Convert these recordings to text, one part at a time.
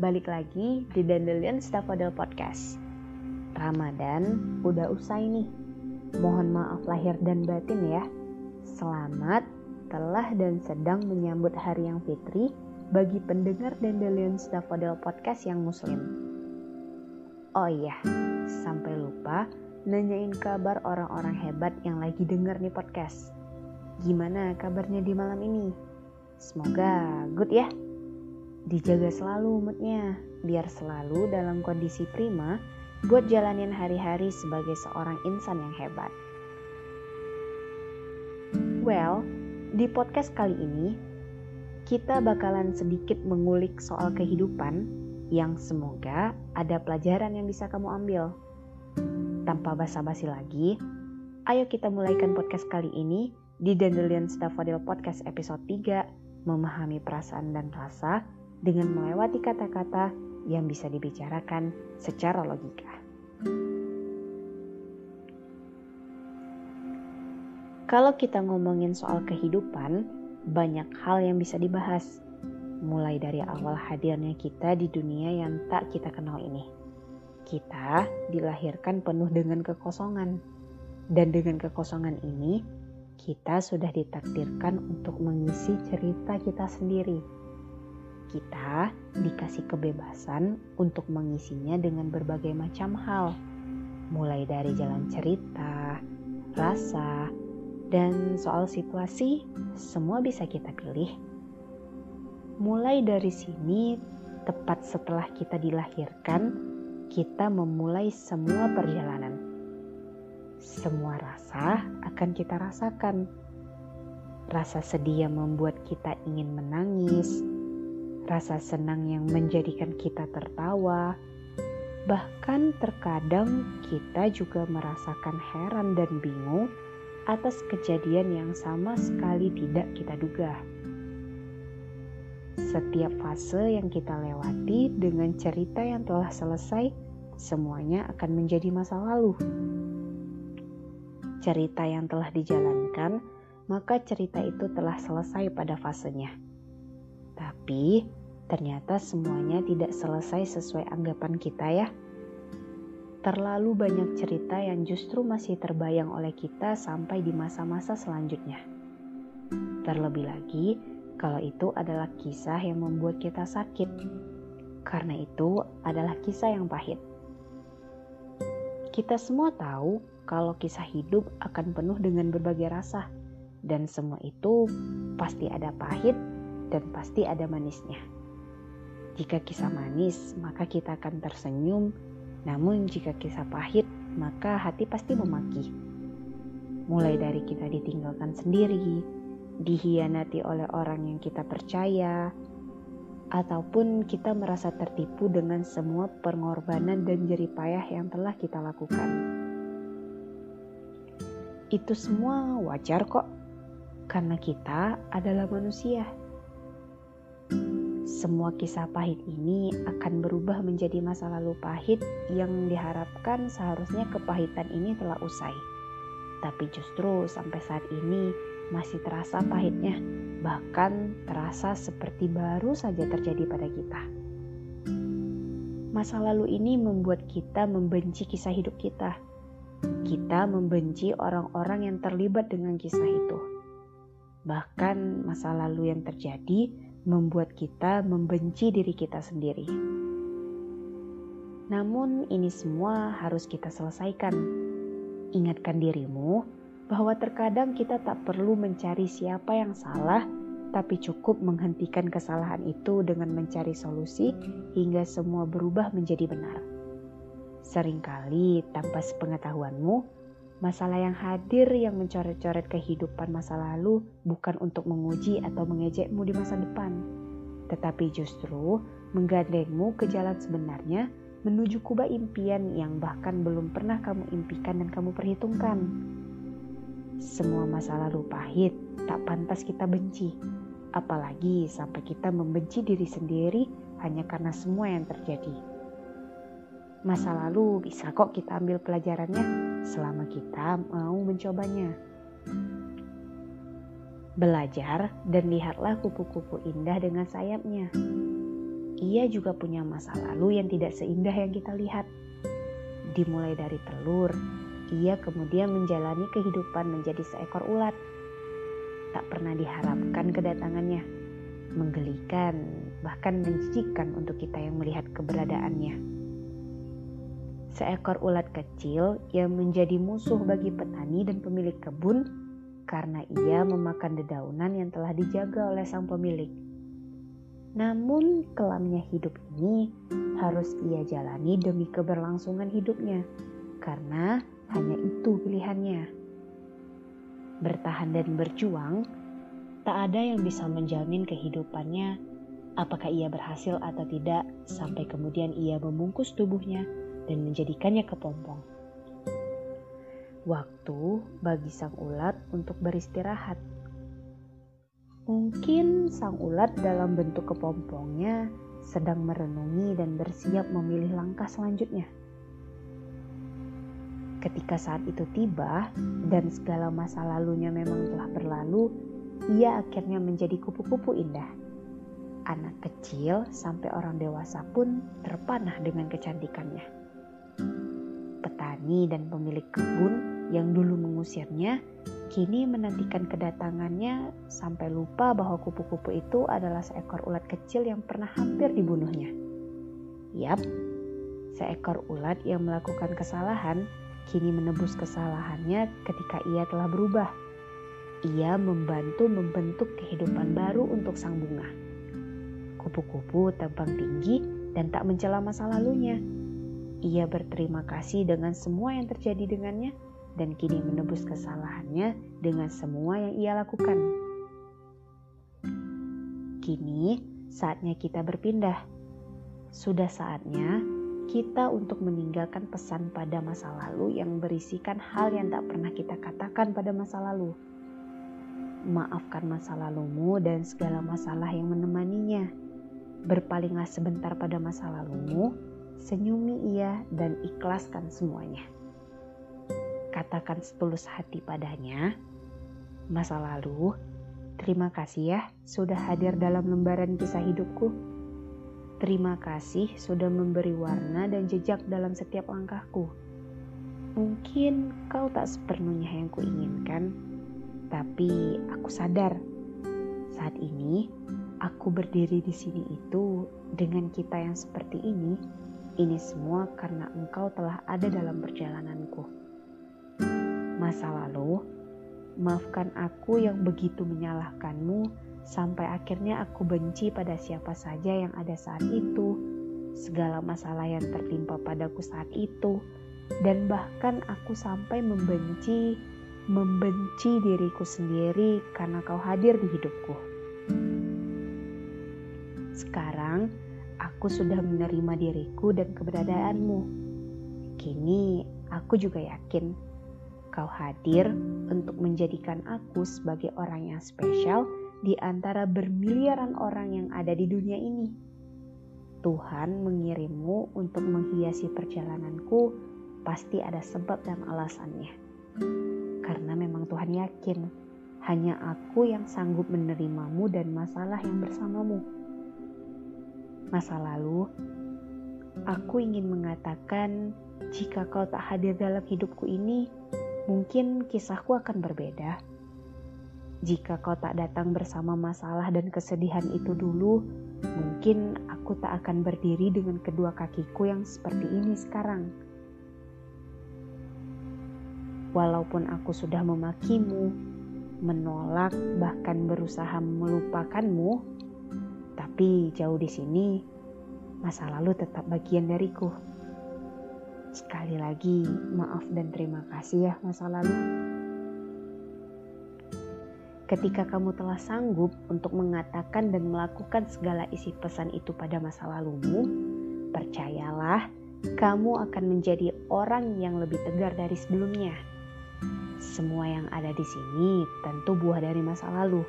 balik lagi di Dandelion Staffodil Podcast. Ramadan udah usai nih. Mohon maaf lahir dan batin ya. Selamat telah dan sedang menyambut hari yang fitri bagi pendengar Dandelion Staffodil Podcast yang muslim. Oh iya, sampai lupa nanyain kabar orang-orang hebat yang lagi denger nih podcast. Gimana kabarnya di malam ini? Semoga good ya. Dijaga selalu moodnya, biar selalu dalam kondisi prima buat jalanin hari-hari sebagai seorang insan yang hebat. Well, di podcast kali ini, kita bakalan sedikit mengulik soal kehidupan yang semoga ada pelajaran yang bisa kamu ambil. Tanpa basa-basi lagi, ayo kita mulaikan podcast kali ini di Dandelion Staffodil Podcast episode 3, Memahami Perasaan dan Rasa, dengan melewati kata-kata yang bisa dibicarakan secara logika. Kalau kita ngomongin soal kehidupan, banyak hal yang bisa dibahas. Mulai dari awal hadirnya kita di dunia yang tak kita kenal ini. Kita dilahirkan penuh dengan kekosongan. Dan dengan kekosongan ini, kita sudah ditakdirkan untuk mengisi cerita kita sendiri kita dikasih kebebasan untuk mengisinya dengan berbagai macam hal, mulai dari jalan cerita, rasa, dan soal situasi, semua bisa kita pilih. Mulai dari sini, tepat setelah kita dilahirkan, kita memulai semua perjalanan. Semua rasa akan kita rasakan. Rasa sedih yang membuat kita ingin menangis, rasa senang yang menjadikan kita tertawa. Bahkan terkadang kita juga merasakan heran dan bingung atas kejadian yang sama sekali tidak kita duga. Setiap fase yang kita lewati dengan cerita yang telah selesai, semuanya akan menjadi masa lalu. Cerita yang telah dijalankan, maka cerita itu telah selesai pada fasenya. Tapi Ternyata semuanya tidak selesai sesuai anggapan kita ya. Terlalu banyak cerita yang justru masih terbayang oleh kita sampai di masa-masa selanjutnya. Terlebih lagi, kalau itu adalah kisah yang membuat kita sakit. Karena itu adalah kisah yang pahit. Kita semua tahu kalau kisah hidup akan penuh dengan berbagai rasa, dan semua itu pasti ada pahit dan pasti ada manisnya. Jika kisah manis, maka kita akan tersenyum. Namun jika kisah pahit, maka hati pasti memaki. Mulai dari kita ditinggalkan sendiri, dihianati oleh orang yang kita percaya, ataupun kita merasa tertipu dengan semua pengorbanan dan jeripayah yang telah kita lakukan. Itu semua wajar kok, karena kita adalah manusia semua kisah pahit ini akan berubah menjadi masa lalu pahit yang diharapkan seharusnya kepahitan ini telah usai. Tapi justru sampai saat ini masih terasa pahitnya, bahkan terasa seperti baru saja terjadi pada kita. Masa lalu ini membuat kita membenci kisah hidup kita. Kita membenci orang-orang yang terlibat dengan kisah itu. Bahkan masa lalu yang terjadi membuat kita membenci diri kita sendiri. Namun, ini semua harus kita selesaikan. Ingatkan dirimu bahwa terkadang kita tak perlu mencari siapa yang salah, tapi cukup menghentikan kesalahan itu dengan mencari solusi hingga semua berubah menjadi benar. Seringkali, tanpa sepengetahuanmu, masalah yang hadir yang mencoret-coret kehidupan masa lalu bukan untuk menguji atau mengejekmu di masa depan, tetapi justru menggandengmu ke jalan sebenarnya menuju kubah impian yang bahkan belum pernah kamu impikan dan kamu perhitungkan. Semua masa lalu pahit tak pantas kita benci, apalagi sampai kita membenci diri sendiri hanya karena semua yang terjadi. Masa lalu bisa kok kita ambil pelajarannya selama kita mau mencobanya. Belajar dan lihatlah kupu-kupu indah dengan sayapnya. ia juga punya masa lalu yang tidak seindah yang kita lihat. Dimulai dari telur, ia kemudian menjalani kehidupan menjadi seekor ulat. Tak pernah diharapkan kedatangannya, menggelikan, bahkan menjijikkan untuk kita yang melihat keberadaannya. Seekor ulat kecil yang menjadi musuh bagi petani dan pemilik kebun karena ia memakan dedaunan yang telah dijaga oleh sang pemilik. Namun kelamnya hidup ini harus ia jalani demi keberlangsungan hidupnya, karena hanya itu pilihannya. Bertahan dan berjuang, tak ada yang bisa menjamin kehidupannya apakah ia berhasil atau tidak sampai kemudian ia membungkus tubuhnya dan menjadikannya kepompong. Waktu bagi sang ulat untuk beristirahat Mungkin sang ulat dalam bentuk kepompongnya sedang merenungi dan bersiap memilih langkah selanjutnya. Ketika saat itu tiba dan segala masa lalunya memang telah berlalu, ia akhirnya menjadi kupu-kupu indah. Anak kecil sampai orang dewasa pun terpanah dengan kecantikannya. Petani dan pemilik kebun yang dulu mengusirnya kini menantikan kedatangannya sampai lupa bahwa kupu-kupu itu adalah seekor ulat kecil yang pernah hampir dibunuhnya. Yap, seekor ulat yang melakukan kesalahan kini menebus kesalahannya ketika ia telah berubah. Ia membantu membentuk kehidupan baru untuk sang bunga. Kupu-kupu terbang tinggi dan tak mencela masa lalunya. Ia berterima kasih dengan semua yang terjadi dengannya dan kini menebus kesalahannya dengan semua yang ia lakukan. Kini saatnya kita berpindah. Sudah saatnya kita untuk meninggalkan pesan pada masa lalu yang berisikan hal yang tak pernah kita katakan pada masa lalu. Maafkan masa lalumu dan segala masalah yang menemaninya. Berpalinglah sebentar pada masa lalumu, senyumi ia dan ikhlaskan semuanya katakan setulus hati padanya, masa lalu, terima kasih ya sudah hadir dalam lembaran kisah hidupku. Terima kasih sudah memberi warna dan jejak dalam setiap langkahku. Mungkin kau tak sepenuhnya yang kuinginkan, tapi aku sadar saat ini aku berdiri di sini itu dengan kita yang seperti ini. Ini semua karena engkau telah ada dalam perjalananku masa lalu, maafkan aku yang begitu menyalahkanmu sampai akhirnya aku benci pada siapa saja yang ada saat itu, segala masalah yang tertimpa padaku saat itu, dan bahkan aku sampai membenci, membenci diriku sendiri karena kau hadir di hidupku. Sekarang aku sudah menerima diriku dan keberadaanmu. Kini aku juga yakin Kau hadir untuk menjadikan aku sebagai orang yang spesial di antara bermiliaran orang yang ada di dunia ini. Tuhan mengirimmu untuk menghiasi perjalananku, pasti ada sebab dan alasannya. Karena memang Tuhan yakin, hanya aku yang sanggup menerimamu dan masalah yang bersamamu. Masa lalu, aku ingin mengatakan, jika kau tak hadir dalam hidupku ini, mungkin kisahku akan berbeda. Jika kau tak datang bersama masalah dan kesedihan itu dulu, mungkin aku tak akan berdiri dengan kedua kakiku yang seperti ini sekarang. Walaupun aku sudah memakimu, menolak, bahkan berusaha melupakanmu, tapi jauh di sini, masa lalu tetap bagian dariku. Sekali lagi, maaf dan terima kasih ya masa lalu. Ketika kamu telah sanggup untuk mengatakan dan melakukan segala isi pesan itu pada masa lalumu, percayalah, kamu akan menjadi orang yang lebih tegar dari sebelumnya. Semua yang ada di sini tentu buah dari masa lalu.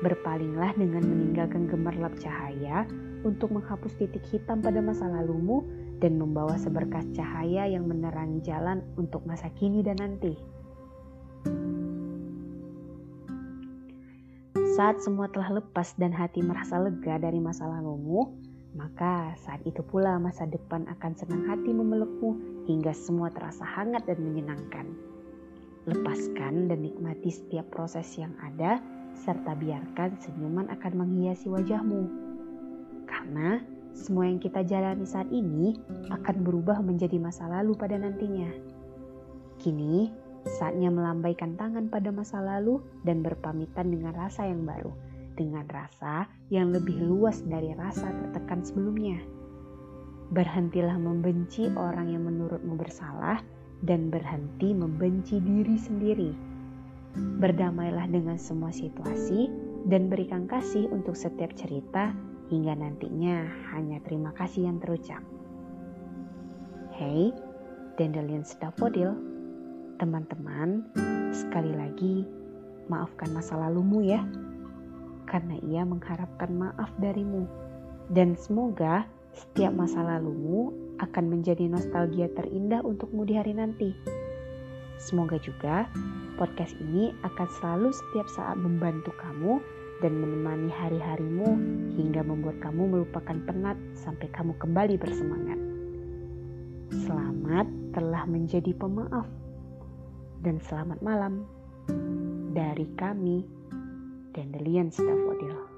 Berpalinglah dengan meninggalkan gemerlap cahaya untuk menghapus titik hitam pada masa lalumu dan membawa seberkas cahaya yang menerangi jalan untuk masa kini dan nanti. Saat semua telah lepas dan hati merasa lega dari masa lalumu, maka saat itu pula masa depan akan senang hati memelukmu hingga semua terasa hangat dan menyenangkan. Lepaskan dan nikmati setiap proses yang ada serta biarkan senyuman akan menghiasi wajahmu. Karena semua yang kita jalani saat ini akan berubah menjadi masa lalu pada nantinya. Kini, saatnya melambaikan tangan pada masa lalu dan berpamitan dengan rasa yang baru dengan rasa yang lebih luas dari rasa tertekan sebelumnya. Berhentilah membenci orang yang menurutmu bersalah dan berhenti membenci diri sendiri. Berdamailah dengan semua situasi dan berikan kasih untuk setiap cerita hingga nantinya hanya terima kasih yang terucap. Hey, Dandelion Daffodil, teman-teman, sekali lagi maafkan masa lalumu ya karena ia mengharapkan maaf darimu. Dan semoga setiap masa lalumu akan menjadi nostalgia terindah untukmu di hari nanti. Semoga juga podcast ini akan selalu setiap saat membantu kamu dan menemani hari-harimu hingga membuat kamu melupakan penat sampai kamu kembali bersemangat. Selamat telah menjadi pemaaf dan selamat malam dari kami Dandelion Staffordil.